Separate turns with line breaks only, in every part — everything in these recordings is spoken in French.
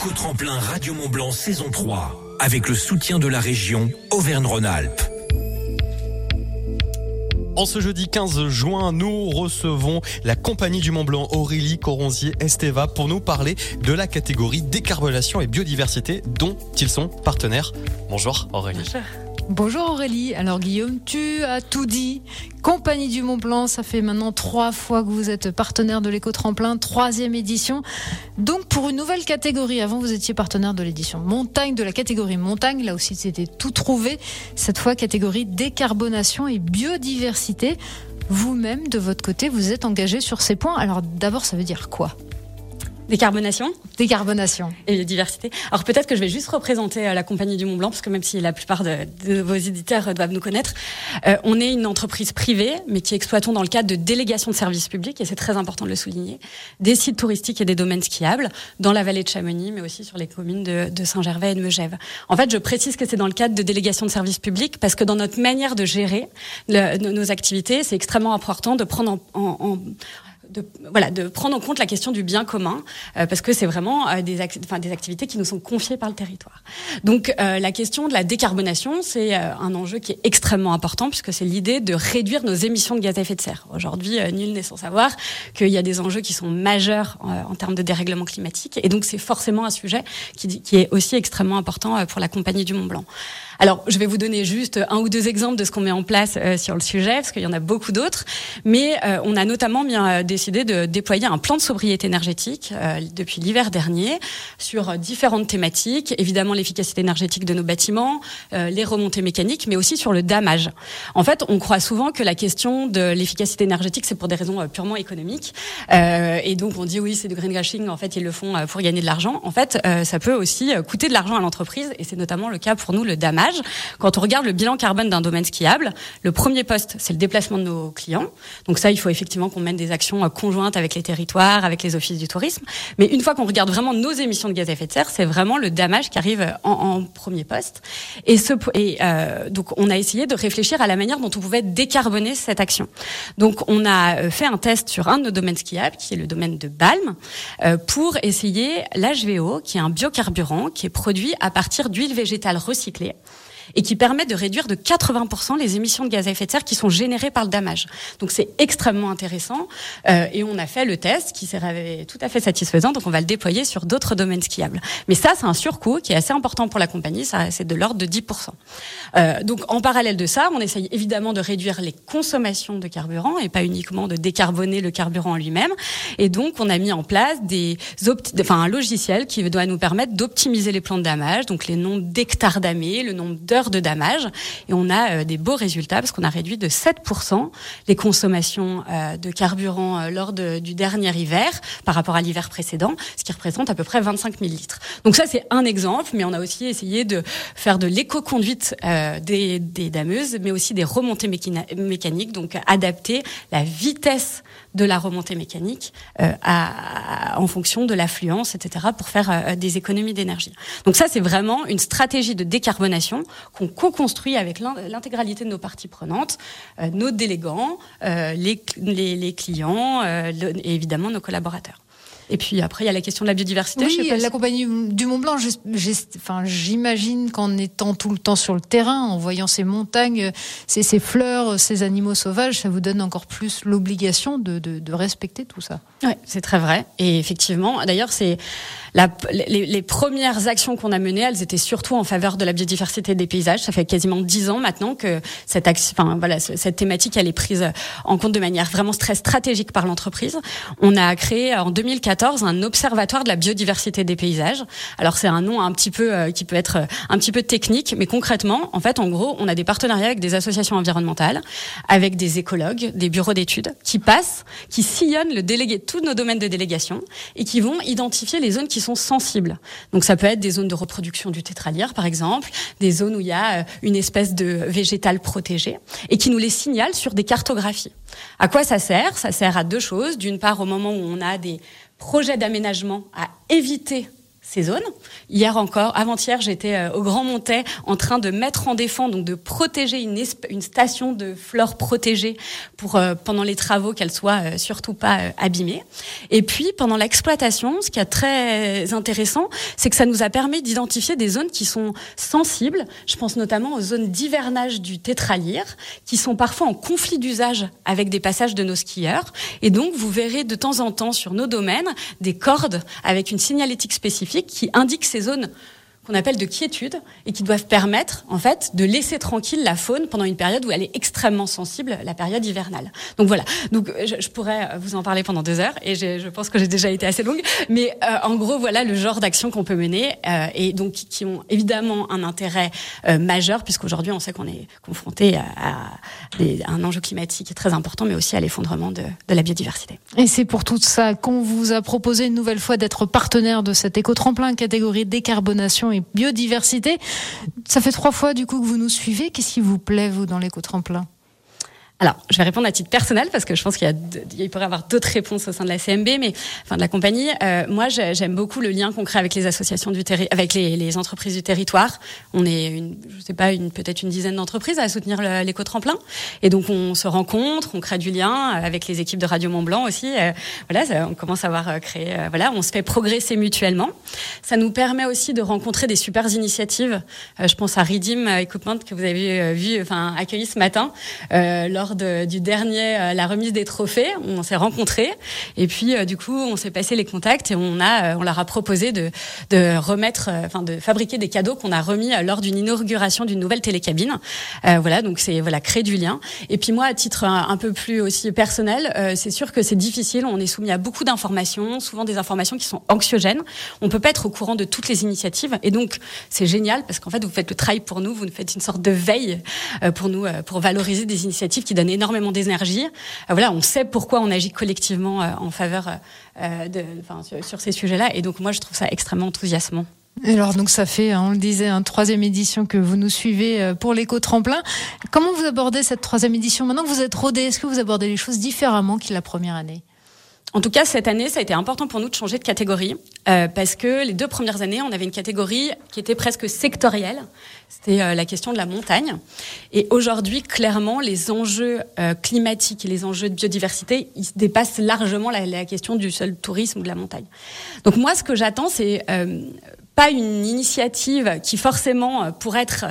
L'éco-tremplin Radio Mont Blanc saison 3, avec le soutien de la région Auvergne-Rhône-Alpes.
En ce jeudi 15 juin, nous recevons la compagnie du Mont Blanc Aurélie Coronzier Esteva pour nous parler de la catégorie décarbonation et biodiversité dont ils sont partenaires. Bonjour Aurélie.
Bonjour. Bonjour Aurélie. Alors Guillaume, tu as tout dit. Compagnie du Mont Blanc, ça fait maintenant trois fois que vous êtes partenaire de l'éco-tremplin, troisième édition. Donc pour une nouvelle catégorie, avant vous étiez partenaire de l'édition montagne, de la catégorie montagne, là aussi c'était tout trouvé. Cette fois catégorie décarbonation et biodiversité. Vous-même, de votre côté, vous êtes engagé sur ces points. Alors d'abord, ça veut dire quoi?
Décarbonation
Décarbonation.
Et biodiversité. Alors peut-être que je vais juste représenter euh, la compagnie du Mont Blanc, parce que même si la plupart de, de vos éditeurs doivent nous connaître, euh, on est une entreprise privée, mais qui exploitons dans le cadre de délégations de services publics, et c'est très important de le souligner, des sites touristiques et des domaines skiables, dans la vallée de Chamonix, mais aussi sur les communes de, de Saint-Gervais et de Megève. En fait, je précise que c'est dans le cadre de délégations de services publics, parce que dans notre manière de gérer le, nos activités, c'est extrêmement important de prendre en, en, en de, voilà, de prendre en compte la question du bien commun, euh, parce que c'est vraiment euh, des, des activités qui nous sont confiées par le territoire. Donc euh, la question de la décarbonation, c'est euh, un enjeu qui est extrêmement important, puisque c'est l'idée de réduire nos émissions de gaz à effet de serre. Aujourd'hui, euh, nul n'est sans savoir qu'il y a des enjeux qui sont majeurs en termes de dérèglement climatique, et donc c'est forcément un sujet qui, qui, est aussi extrêmement important pour la compagnie du Mont Blanc. Alors, je vais vous donner juste un ou deux exemples de ce qu'on met en place euh, sur le sujet, parce qu'il y en a beaucoup d'autres. Mais euh, on a notamment bien décidé de déployer un plan de sobriété énergétique euh, depuis l'hiver dernier sur différentes thématiques. Évidemment, l'efficacité énergétique de nos bâtiments, les remontées mécaniques, mais aussi sur le damage. En fait, on croit souvent que la question de l'efficacité énergétique, c'est pour des raisons purement économiques. et donc, on dit oui, c'est du greenwashing. En fait, ils le font pour gagner de l'argent. En fait, ça peut aussi coûter de l'argent à l'entreprise, et c'est notamment le cas pour nous, le damage. Quand on regarde le bilan carbone d'un domaine skiable, le premier poste, c'est le déplacement de nos clients. Donc ça, il faut effectivement qu'on mène des actions euh, conjointes avec les territoires, avec les offices du tourisme. Mais une fois qu'on regarde vraiment nos émissions de gaz à effet de serre, c'est vraiment le damage qui arrive en, premier poste. Et, ce, et euh, donc on a essayé de réfléchir à la manière dont on pouvait décarboner cette action. Donc on a euh, fait un test sur un de nos domaines skiables, qui est le domaine de Balme, euh, pour essayer l'HVO, qui est un biocarburant qui est produit à partir d'huile végétale recyclée et qui permet de réduire de 80% les émissions de gaz à effet de serre qui sont générées par le damage. Donc c'est extrêmement intéressant euh, et on a fait le test qui s'est révélé tout à fait satisfaisant. Donc on va le déployer sur d'autres domaines skiables. Mais ça c'est un surcoût qui est assez important pour la compagnie. C'est de l'ordre de 10%. Euh, donc en parallèle de ça, on essaye évidemment de réduire les consommations de carburant et pas uniquement de décarboner le carburant en lui-même. Et donc on a mis en place des enfin un logiciel qui doit nous permettre d'optimiser les plans de damage, donc les nombres d'hectares damés, le nombre d'heures de damage. Et on a euh, des beaux résultats parce qu'on a réduit de 7% les consommations euh, de carburant euh, lors de, du dernier hiver par rapport à l'hiver précédent, ce qui représente à peu près 25 000 litres. Donc ça, c'est un exemple, mais on a aussi essayé de faire de l'éco-conduite des, des dameuses, mais aussi des remontées mécaniques, donc adapter la vitesse de la remontée mécanique euh, à, en fonction de l'affluence, etc., pour faire euh, des économies d'énergie. Donc ça, c'est vraiment une stratégie de décarbonation qu'on co-construit avec l'intégralité de nos parties prenantes, euh, nos délégants, euh, les, clients euh, et évidemment nos collaborateurs. Et puis après, il y a la question de la biodiversité.
Oui, je sais la compagnie du Mont Blanc, j'imagine qu'en étant tout le temps sur le terrain, en voyant ces montagnes, ces, ces, fleurs, ces animaux sauvages, ça vous donne encore plus l'obligation de, de, de, respecter tout ça.
Oui, c'est très vrai. Et effectivement, d'ailleurs, c'est les, les, premières actions qu'on a menées, elles étaient surtout en faveur de la biodiversité des paysages. Ça fait quasiment dix ans maintenant que cette, action, enfin, voilà, cette thématique, elle est prise en compte de manière vraiment très stratégique par l'entreprise. On a créé en 2014 un observatoire de la biodiversité des paysages. Alors c'est un nom un petit peu euh, qui peut être euh, un petit peu technique, mais concrètement, en fait, en gros, on a des partenariats avec des associations environnementales, avec des écologues, des bureaux d'études, qui passent, qui sillonnent le délégué, tous nos domaines de délégation, et qui vont identifier les zones qui sont sensibles. Donc ça peut être des zones de reproduction du tétralyre, par exemple, des zones où il y a euh, une espèce de végétal protégé, et qui nous les signalent sur des cartographies. À quoi ça sert? Ça sert à deux choses. D'une part, au moment où on a des projets d'aménagement, à éviter ces zones. Hier encore, avant-hier, j'étais euh, au Grand Montais en train de mettre en défense, donc de protéger une, station de flore protégée pour euh, pendant les travaux qu'elle soit euh, surtout pas abîmée. Et puis pendant l'exploitation, ce qui est très intéressant, c'est que ça nous a permis d'identifier des zones qui sont sensibles. Je pense notamment aux zones d'hivernage du tétralyre, qui sont parfois en conflit d'usage avec des passages de nos skieurs. Et donc, vous verrez de temps en temps sur nos domaines des cordes avec une signalétique spécifique qui indique ces zones qu'on appelle de quiétude et qui doivent permettre en fait de laisser tranquille la faune pendant une période où elle est extrêmement sensible, la période hivernale. Donc voilà. Donc je, pourrais vous en parler pendant deux heures et je pense que j'ai déjà été assez longue, mais euh, en gros voilà le genre d'action qu'on peut mener euh, et donc qui ont évidemment un intérêt euh, majeur puisqu'aujourd'hui on sait qu'on est confronté à, un enjeu climatique très important, mais aussi à l'effondrement de, la biodiversité.
Et c'est pour tout ça qu'on vous a proposé une nouvelle fois d'être partenaire de cet éco-tremplin catégorie décarbonation biodiversité. Ça fait trois fois du coup que vous nous suivez. Qu'est-ce qui vous plaît, vous, dans l'éco-tremplin?
Alors, je vais répondre à titre personnel parce que je pense qu'il y a, il pourrait y avoir d'autres réponses au sein de la CMB, mais enfin de la compagnie. Euh, moi, j'aime beaucoup le lien concret avec les associations du terri avec les, les, entreprises du territoire. On est, une, je sais pas, une peut-être une dizaine d'entreprises à soutenir l'éco-tremplin, et donc on se rencontre, on crée du lien avec les équipes de Radio Mont Blanc aussi. Euh, voilà, on commence à avoir euh, créé, euh, voilà, on se fait progresser mutuellement. Ça nous permet aussi de rencontrer des super initiatives. je pense à Redeem Equipment que vous avez vu, enfin accueilli ce matin lors du dernier, euh, la remise des trophées, on s'est rencontrés et puis euh, du coup on s'est passé les contacts et on a, euh, on leur a proposé de, de remettre, enfin de fabriquer des cadeaux qu'on a remis lors d'une inauguration d'une nouvelle télécabine. voilà, donc c'est voilà créer du lien. Et puis moi, à titre un, peu plus aussi personnel, c'est sûr que c'est difficile. On est soumis à beaucoup d'informations, souvent des informations qui sont anxiogènes. On peut pas être au courant de toutes les initiatives et donc c'est génial parce qu'en fait vous faites le travail pour nous, vous nous faites une sorte de veille pour nous, pour valoriser des initiatives qui donne énormément d'énergie. Euh, voilà, on sait pourquoi on agit collectivement euh, en faveur euh, de, sur, ces sujets-là. Et donc moi, je trouve ça extrêmement enthousiasmant.
Alors donc ça fait, hein, on le disait, une troisième édition que vous nous suivez pour l'éco-tremplin. Comment vous abordez cette troisième édition? Maintenant que vous êtes rodé, est-ce que vous abordez les choses différemment qu'il la première année?
En tout cas, cette année, ça a été important pour nous de changer de catégorie euh, parce que les deux premières années, on avait une catégorie qui était presque sectorielle. C'était euh, la question de la montagne. Et aujourd'hui, clairement, les enjeux euh, climatiques et les enjeux de biodiversité, ils dépassent largement la, la, question du seul tourisme ou de la montagne. Donc moi, ce que j'attends, c'est pas une initiative qui forcément pourrait être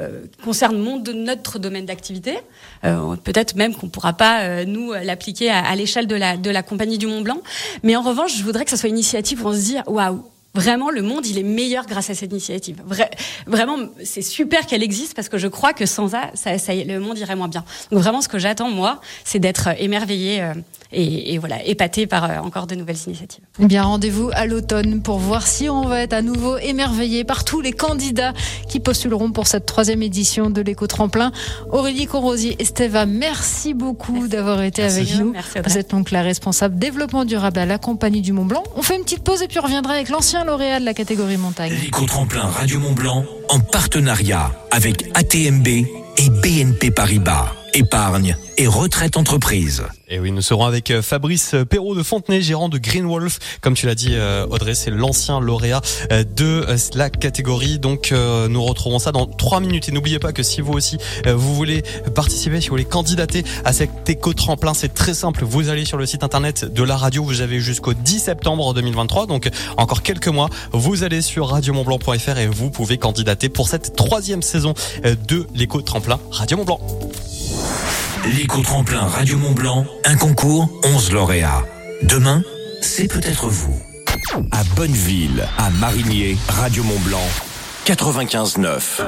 euh, concerne mon, notre domaine d'activité. Euh, peut-être même qu'on ne pourra pas, euh, nous, l'appliquer à, à l'échelle de la, de la Compagnie du Mont Blanc. Mais en revanche, je voudrais que ce soit une initiative où on se dit, waouh, Vraiment, le monde, il est meilleur grâce à cette initiative. vraiment, c'est super qu'elle existe parce que je crois que sans ça, ça, ça, le monde irait moins bien. Donc vraiment, ce que j'attends, moi, c'est d'être émerveillé et, et, voilà, épaté par euh, encore de nouvelles initiatives.
Eh bien, rendez-vous à l'automne pour voir si on va être à nouveau émerveillé par tous les candidats qui postuleront pour cette troisième édition de l'éco-tremplin. Aurélie Corrosier, Esteva, merci beaucoup d'avoir été avec nous. Merci Vous êtes donc la responsable développement durable à la Compagnie du Mont Blanc. On fait une petite pause et puis on reviendra avec l'ancien lauréat de la catégorie montagne.
L'éco-tremplin Radio Mont Blanc en partenariat avec ATMB et BNP Paribas. Épargne et retraite entreprise.
Et oui, nous serons avec euh, Fabrice Perrault de Fontenay, gérant de Green Wolf. Comme tu l'as dit, euh, Audrey, c'est l'ancien lauréat euh, de la catégorie. Donc, nous retrouvons ça dans trois minutes. Et n'oubliez pas que si vous aussi, vous voulez participer, si vous voulez candidater à cet éco-tremplin, c'est très simple. Vous allez sur le site internet de la radio. Vous avez jusqu'au 10 septembre 2023. Donc, encore quelques mois. Vous allez sur radiomontblanc.fr et vous pouvez candidater pour cette troisième saison de l'éco-tremplin Radio Mont Blanc.
L'éco-tremplin Radio Mont Blanc, un concours, 11 lauréats. Demain, c'est peut-être vous. À Bonneville, à Marigné, Radio Mont Blanc, 95.9.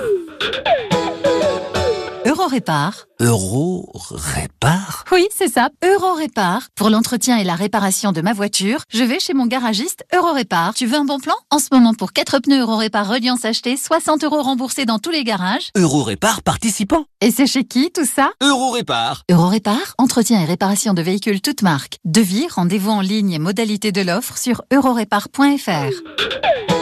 Eurorépar.
Eurorépar
Oui, c'est ça, Eurorépar. Pour l'entretien et la réparation de ma voiture, je vais chez mon garagiste Eurorépar. Tu veux un bon plan? En ce moment, pour 4 pneus Eurorépar Reliance achetés, 60 euros remboursés dans tous les garages.
Eurorépar participant.
Et c'est chez qui tout ça?
Eurorépar.
Eurorépar, entretien et réparation de véhicules toutes marques. Devis, rendez-vous en ligne et modalité de l'offre sur eurorépar.fr.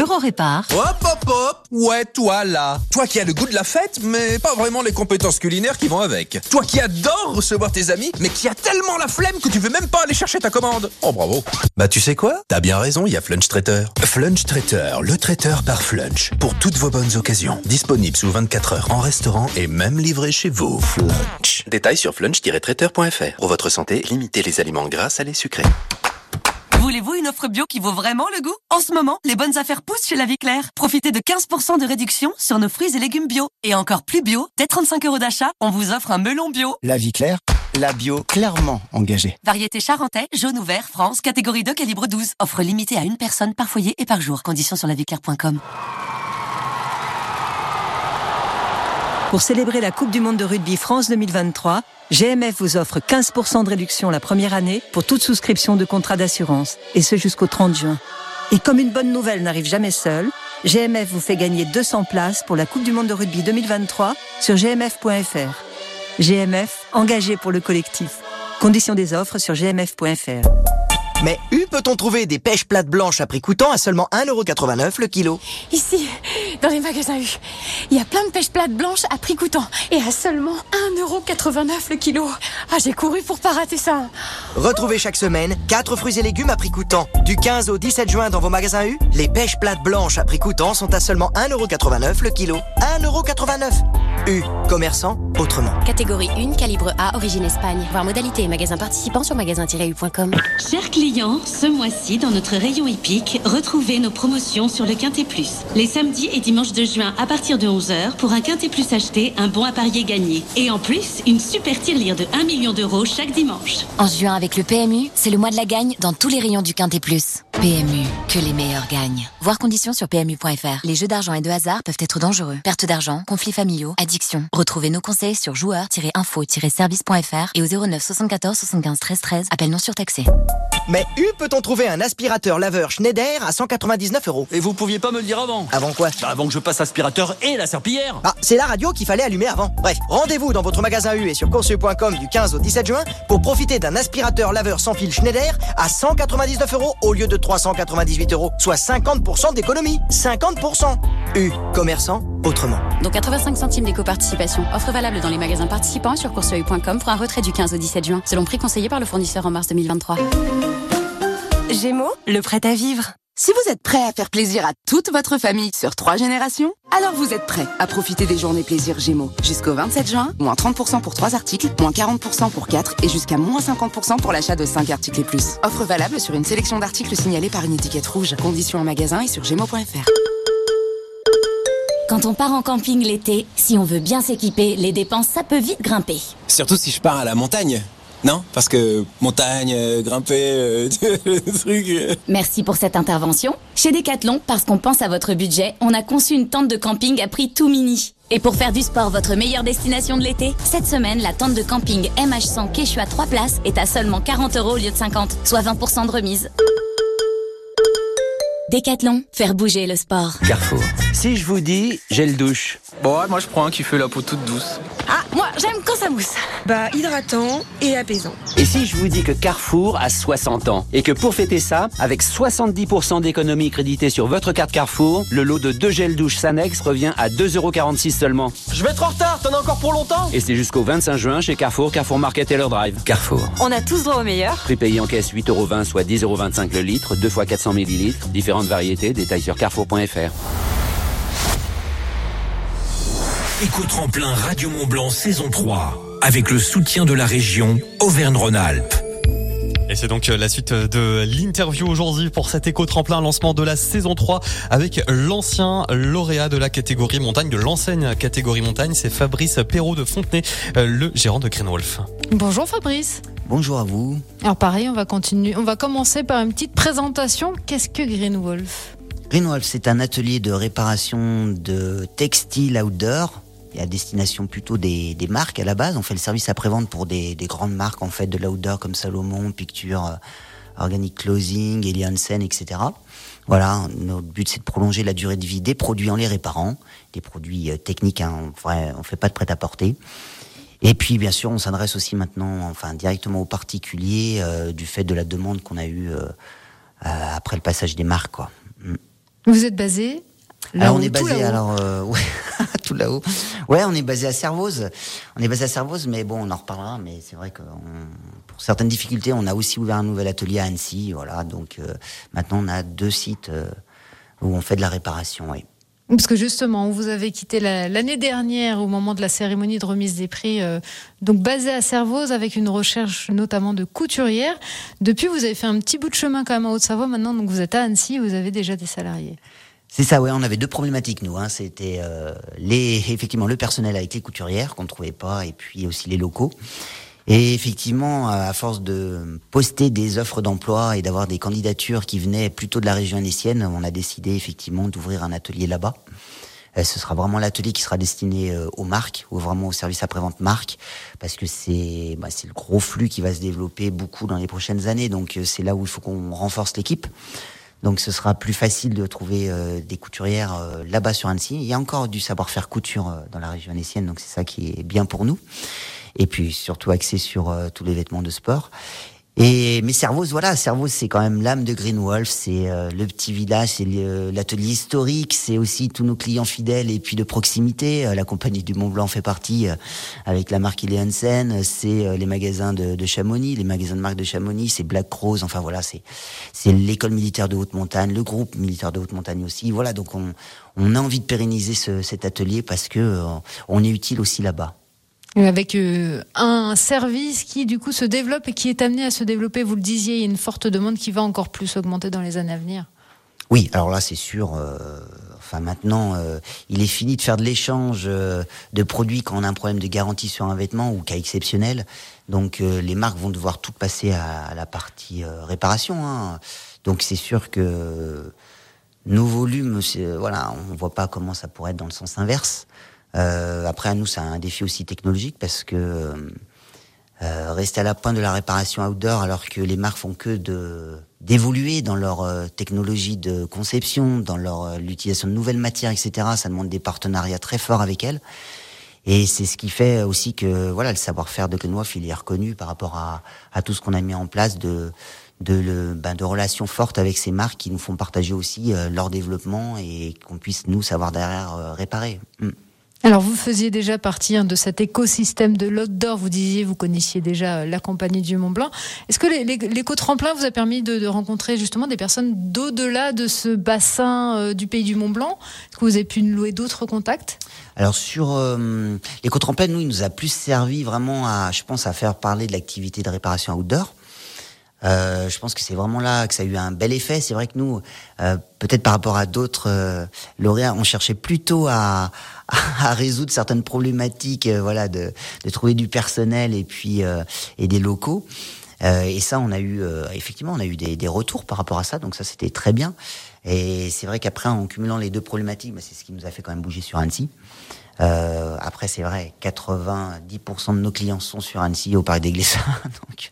Eurorépar.
Hop, hop, hop Ouais, toi là Toi qui as le goût de la fête, mais pas vraiment les compétences culinaires qui vont avec. Toi qui adore recevoir tes amis, mais qui a tellement la flemme que tu veux même pas aller chercher ta commande. Oh bravo Bah tu sais quoi? T'as bien raison, il y a Flunch Traiteur. Flunch Traiteur, le traiteur par Flunch. Pour toutes vos bonnes occasions. Disponible sous 24 heures en restaurant et même livré chez vous. Flunch. Détails sur flunch-traiteur.fr. Pour votre santé, limitez les aliments gras, salés, sucrés.
Voulez-vous une offre bio qui vaut vraiment le goût? En ce moment, les bonnes affaires poussent chez La Vie Claire. Profitez de 15% de réduction sur nos fruits et légumes bio. Et encore plus bio, dès 35 euros d'achat, on vous offre un melon bio.
La vie claire, la bio clairement engagée.
Variété charentais, jaune ou vert, France, catégorie 2, calibre 12. Offre limitée à une personne par foyer et par jour. Conditions sur laviclaire.com.
Pour célébrer la Coupe du Monde de rugby France 2023, GMF vous offre 15% de réduction la première année pour toute souscription de contrat d'assurance, et ce jusqu'au 30 juin. Et comme une bonne nouvelle n'arrive jamais seule, GMF vous fait gagner 200 places pour la Coupe du Monde de rugby 2023 sur gmf.fr. GMF, engagé pour le collectif. Conditions des offres sur gmf.fr.
Mais où peut-on trouver des pêches plates blanches à prix coûtant à seulement 1,89€ le kilo?
Ici, dans les magasins U, il y a plein de pêches plates blanches à prix coûtant et à seulement 1,89€ le kilo. Ah, j'ai couru pour pas rater ça.
Retrouvez chaque semaine 4 fruits et légumes à prix coûtant. Du 15 au 17 juin dans vos magasins U, les pêches plates blanches à prix coûtant sont à seulement 1,89€ le kilo. 1,89€ U, commerçant autrement.
Catégorie 1, calibre A, origine Espagne. Voir modalité et magasin participant sur magasin-u.com.
Chers clients, ce mois-ci, dans notre rayon hippique, retrouvez nos promotions sur le Quintet Plus. Les samedis et dimanches de juin à partir de 11h, pour un Quintet Plus acheté, un bon à parier gagné. Et en plus, une super tirelire de 1 million d'euros chaque dimanche.
En juin, avec le PMU, c'est le mois de la gagne dans tous les rayons du Quintet Plus. PMU, que les meilleurs gagnent. Voir conditions sur PMU.fr. Les jeux d'argent et de hasard peuvent être dangereux. Perte d'argent, conflits familiaux, addiction. Retrouvez nos conseils sur joueurs-info-service.fr et au 09 74 75 13 13. Appel non surtaxé.
Mais où peut-on trouver un aspirateur laveur Schneider à 199 euros
Et vous pouviez pas me le dire avant?
Avant quoi?
Bah Avant que je passe aspirateur et la serpillière
Ah, c'est la radio qu'il fallait allumer avant. Bref, rendez-vous dans votre magasin U et sur coursieux.com du 15 au 17 juin pour profiter d'un aspirateur laveur sans fil Schneider à 199 euros au lieu de 398 euros, soit 50% d'économie. 50% U, commerçant autrement.
Donc 85 centimes d'éco-participation. Offre valable dans les magasins participants sur courseoeil.com pour un retrait du 15 au 17 juin, selon prix conseillé par le fournisseur en mars 2023.
Gémeaux, le prêt à vivre. Si vous êtes prêt à faire plaisir à toute votre famille sur trois générations, alors vous êtes prêt à profiter des journées plaisir Gémeaux. Jusqu'au 27 juin, moins 30% pour 3 articles, moins 40% pour 4 et jusqu'à moins 50% pour l'achat de 5 articles et plus. Offre valable sur une sélection d'articles signalés par une étiquette rouge. Conditions en magasin et sur gémeaux.fr.
Quand on part en camping l'été, si on veut bien s'équiper, les dépenses, ça peut vite grimper.
Surtout si je pars à la montagne. Non? Parce que montagne, euh, grimper, euh, le truc... euh.
Merci pour cette intervention. Chez Decathlon, parce qu'on pense à votre budget, on a conçu une tente de camping à prix tout mini. Et pour faire du sport votre meilleure destination de l'été, cette semaine, la tente de camping MH100 Quechua 3 places est à seulement 40 euros au lieu de 50, soit 20% de remise. Decathlon, faire bouger le sport.
Carrefour. Si je vous dis gel douche.
Bon, ouais, moi je prends un qui fait la peau toute douce.
Ah, moi j'aime quand ça mousse.
Bah, hydratant et apaisant.
Et si je vous dis que Carrefour a 60 ans et que pour fêter ça, avec 70% d'économie créditée sur votre carte Carrefour, le lot de deux gels douche Sanex revient à 2,46€ seulement.
Je vais être en retard, t'en as encore pour longtemps?
Et c'est jusqu'au 25 juin chez Carrefour, Carrefour Market et leur drive. Carrefour.
On a tous droit au meilleur.
Prix payé en caisse 8,20€, soit 10,25€ le litre, 2 fois 400 ml, différentes variétés, détails sur carrefour.fr.
Éco-tremplin Radio Mont Blanc saison 3 avec le soutien de la région Auvergne-Rhône-Alpes.
Et c'est donc euh, la suite de l'interview aujourd'hui pour cet éco-tremplin lancement de la saison 3 avec l'ancien lauréat de la catégorie montagne, de l'enseigne catégorie montagne, c'est Fabrice Perrault de Fontenay, euh, le gérant de Greenwolf.
Bonjour Fabrice.
Bonjour à vous.
Alors pareil, on va continuer. On va commencer par une petite présentation. Qu'est-ce que Green Wolf
Greenwolf, c'est un atelier de réparation de textiles outdoor à destination plutôt des, des, marques à la base. On fait le service après-vente pour des, des, grandes marques en fait de l'outdoor comme Salomon, Picture, euh, Organic Clothing, Eli Hansen, etc. Voilà, notre but c'est de prolonger la durée de vie des produits en les réparant, des produits euh, techniques, hein, on ne fait pas de prêt-à-porter. Et puis bien sûr, on s'adresse aussi maintenant, enfin directement aux particuliers euh, du fait de la demande qu'on a eue euh, après le passage des marques, quoi. Mm.
Vous êtes basé
alors on est basé alors euh, ouais, tout là-haut. Ouais, on est basé à Servoz. On est basé à Servoz, mais bon, on en reparlera. Mais c'est vrai que pour certaines difficultés, on a aussi ouvert un nouvel atelier à Annecy. Voilà, donc euh, maintenant on a deux sites euh, où on fait de la réparation. Oui.
Parce que justement, vous avez quitté l'année dernière au moment de la cérémonie de remise des prix, euh, donc basé à Servoz avec une recherche notamment de couturière. Depuis, vous avez fait un petit bout de chemin quand même en Haute-Savoie. Maintenant, donc vous êtes à Annecy, vous avez déjà des salariés.
C'est ça, ouais. On avait deux problématiques nous. Hein. C'était euh, les effectivement le personnel avec les couturières qu'on ne trouvait pas, et puis aussi les locaux. Et effectivement, à force de poster des offres d'emploi et d'avoir des candidatures qui venaient plutôt de la région annécienne, on a décidé effectivement d'ouvrir un atelier là-bas. Euh, ce sera vraiment l'atelier qui sera destiné euh, aux marques, ou vraiment au service après-vente marque, parce que c'est bah, le gros flux qui va se développer beaucoup dans les prochaines années. Donc euh, c'est là où il faut qu'on renforce l'équipe. Donc ce sera plus facile de trouver des couturières là-bas sur Annecy. Il y a encore du savoir-faire couture dans la région annécienne, donc c'est ça qui est bien pour nous et puis surtout axé sur euh, tous les vêtements de sport. Et mais Servoz, voilà, Servoz, c'est quand même l'âme de Greenwolf, c'est euh, le petit village, c'est l'atelier historique, c'est aussi tous nos clients fidèles et puis de proximité. Euh, la compagnie du Mont Blanc fait partie avec la marque Hansen, c'est les magasins de, de, Chamonix, les magasins de marque de Chamonix, c'est Black Rose, enfin voilà, c'est l'école militaire de haute montagne, le groupe militaire de haute montagne aussi. Voilà, donc on on a envie de pérenniser ce, cet atelier parce que on est utile aussi là-bas.
Avec euh, un service qui du coup se développe et qui est amené à se développer, vous le disiez, il y a une forte demande qui va encore plus augmenter dans les années à venir.
Oui, alors là c'est sûr. Euh, enfin maintenant, euh, il est fini de faire de l'échange de produits quand on a un problème de garantie sur un vêtement ou cas exceptionnel. Donc les marques vont devoir tout passer à, la partie réparation. Hein. Donc c'est sûr que nos volumes, voilà, on voit pas comment ça pourrait être dans le sens inverse. Euh, après, à nous, c'est un défi aussi technologique parce que euh, rester à la pointe de la réparation outdoor alors que les marques font que de d'évoluer dans leur euh, technologie de conception, dans leur euh, l'utilisation de nouvelles matières, etc. Ça demande des partenariats très forts avec elles. Et c'est ce qui fait aussi que voilà le savoir-faire de Glenwolf il est reconnu par rapport à, à tout ce qu'on a mis en place de de, le, ben, de relations fortes avec ces marques qui nous font partager aussi leur développement et qu'on puisse nous savoir derrière réparer. Mm.
Alors vous faisiez déjà partie hein, de cet écosystème de l'outdoor, vous disiez, vous connaissiez déjà euh, la compagnie du Mont Blanc. Est-ce que l'éco-tremplin vous a permis de, rencontrer justement des personnes d'au-delà de ce bassin euh, du pays du Mont Blanc? Est-ce que vous avez pu louer d'autres contacts?
Alors sur euh, l'éco-tremplin, nous, il nous a plus servi vraiment à, je pense, à faire parler de l'activité de réparation outdoor. Euh, je pense que c'est vraiment là que ça a eu un bel effet. C'est vrai que nous, euh, peut-être par rapport à d'autres euh, lauréats, on cherchait plutôt à, à résoudre certaines problématiques, euh, voilà, de, de, trouver du personnel et puis et des locaux. et ça, on a eu effectivement, on a eu des, des, retours par rapport à ça. Donc ça, c'était très bien. Et c'est vrai qu'après, en cumulant les deux problématiques, bah, c'est ce qui nous a fait quand même bouger sur Annecy. Euh, après, c'est vrai, 90% de nos clients sont sur Annecy au Parc des Glissades, donc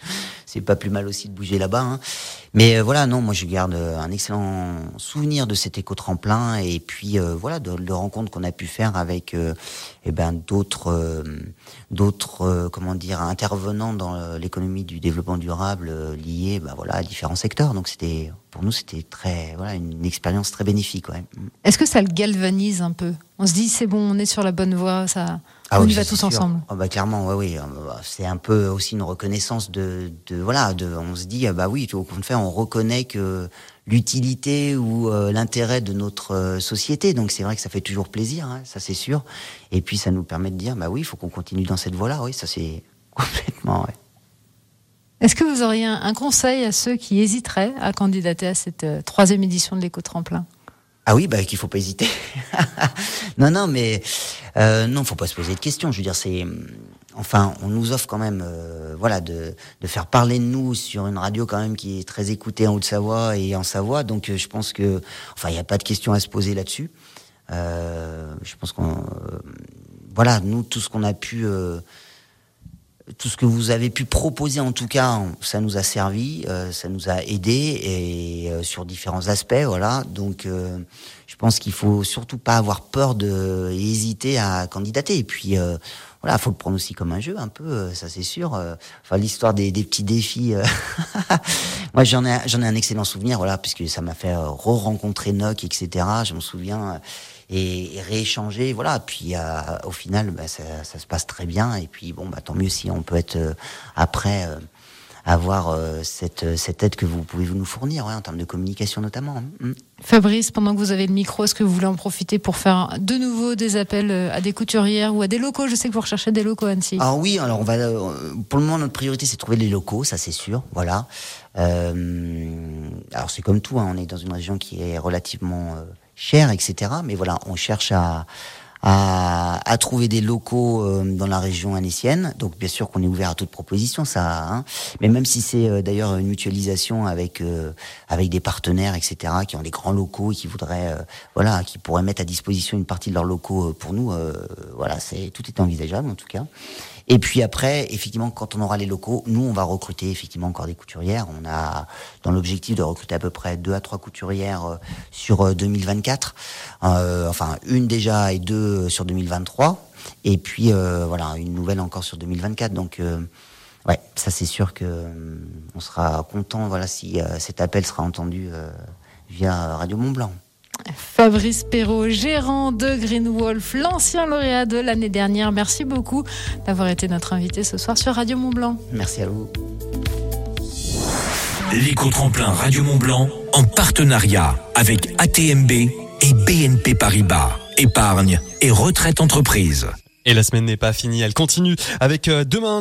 c'est pas plus mal aussi de bouger là-bas. Hein. Mais euh, voilà, non, moi je garde euh, un excellent souvenir de cet éco-tremplin et puis euh, voilà de, de rencontres qu'on a pu faire avec eh ben d'autres d'autres comment dire intervenants dans l'économie du développement durable liés ben, voilà à différents secteurs. Donc c'était pour nous c'était très voilà une expérience très bénéfique. Ouais.
Est-ce que ça le galvanise un peu? On se dit c'est bon, on est sur la bonne voie, ça. Ah on y va tous ensemble.
Oh bah clairement, oui, oui. C'est un peu aussi une reconnaissance de, de voilà, de, on se dit, ah bah oui, au contraire, on reconnaît que l'utilité ou euh, l'intérêt de notre euh, société. Donc c'est vrai que ça fait toujours plaisir, hein, ça c'est sûr. Et puis ça nous permet de dire, bah oui, il faut qu'on continue dans cette voie-là. Oui, ça c'est complètement. Ouais.
Est-ce que vous auriez un, conseil à ceux qui hésiteraient à candidater à cette euh, troisième édition de l'éco-tremplin?
Ah oui, bah qu'il faut pas hésiter. non, non, mais euh, non, faut pas se poser de questions. Je veux dire, c'est, enfin, on nous offre quand même, euh, voilà, de, faire parler de nous sur une radio quand même qui est très écoutée en Haute-Savoie et en Savoie. Donc, euh, je pense que, enfin, il n'y a pas de questions à se poser là-dessus. Euh, je pense qu'on, voilà, nous, tout ce qu'on a pu tout ce que vous avez pu proposer, en tout cas, ça nous a servi, euh, ça nous a aidé et euh, sur différents aspects, voilà. Donc, euh, je pense qu'il faut surtout pas avoir peur de hésiter à candidater. Et puis euh, voilà, faut le prendre aussi comme un jeu, un peu, euh, ça c'est sûr. Euh, Enfin, l'histoire des, des petits défis. Moi, j'en ai, j'en ai un excellent souvenir, voilà, puisque ça m'a fait re-rencontrer Noc, etc. Je me souviens. Euh, Et, et rééchanger, voilà. Puis euh, au final, bah, ça, ça se passe très bien. Et puis bon, bah, tant mieux si on peut être euh, après euh, avoir euh, cette, cette aide que vous pouvez nous fournir, ouais, en termes de communication notamment. hein. Mm.
Fabrice, pendant que vous avez le micro, est-ce que vous voulez en profiter pour faire de nouveau des appels euh, à des couturières ou à des locaux? Je sais que vous recherchez des locaux, Annecy.
Ah oui, alors on va. euh, Pour le moment, notre priorité, c'est de trouver les locaux, ça c'est sûr. Voilà. Euh, alors c'est comme tout, hein, on est dans une région qui est relativement euh, chère, etc. Mais voilà, on cherche à à, à trouver des locaux euh, dans la région anécienne. Donc bien sûr qu'on est ouvert à toute proposition, ça. Hein. Mais même si c'est euh, d'ailleurs une mutualisation avec euh, avec des partenaires, etc. qui ont des grands locaux et qui voudraient, euh, voilà, qui pourraient mettre à disposition une partie de leurs locaux euh, pour nous. euh, voilà, c'est tout est envisageable en tout cas. Et puis après, effectivement, quand on aura les locaux, nous, on va recruter effectivement encore des couturières. On a dans l'objectif de recruter à peu près deux à trois couturières euh, sur euh, 2024. Euh, enfin, une déjà et deux euh, sur 2023. Et puis euh, voilà, une nouvelle encore sur 2024. Donc euh, ouais, ça c'est sûr que euh, on sera content. Voilà, si euh, cet appel sera entendu euh, via Radio Mont Blanc.
Fabrice Perrault, gérant de Green Wolf, l'ancien lauréat de l'année dernière. Merci beaucoup d'avoir été notre invité ce soir sur Radio Mont Blanc.
Merci à vous.
L'éco-tremplin Radio Mont Blanc en partenariat avec ATMB et BNP Paribas. Épargne et retraite entreprise.
Et la semaine n'est pas finie, elle continue avec euh, demain. les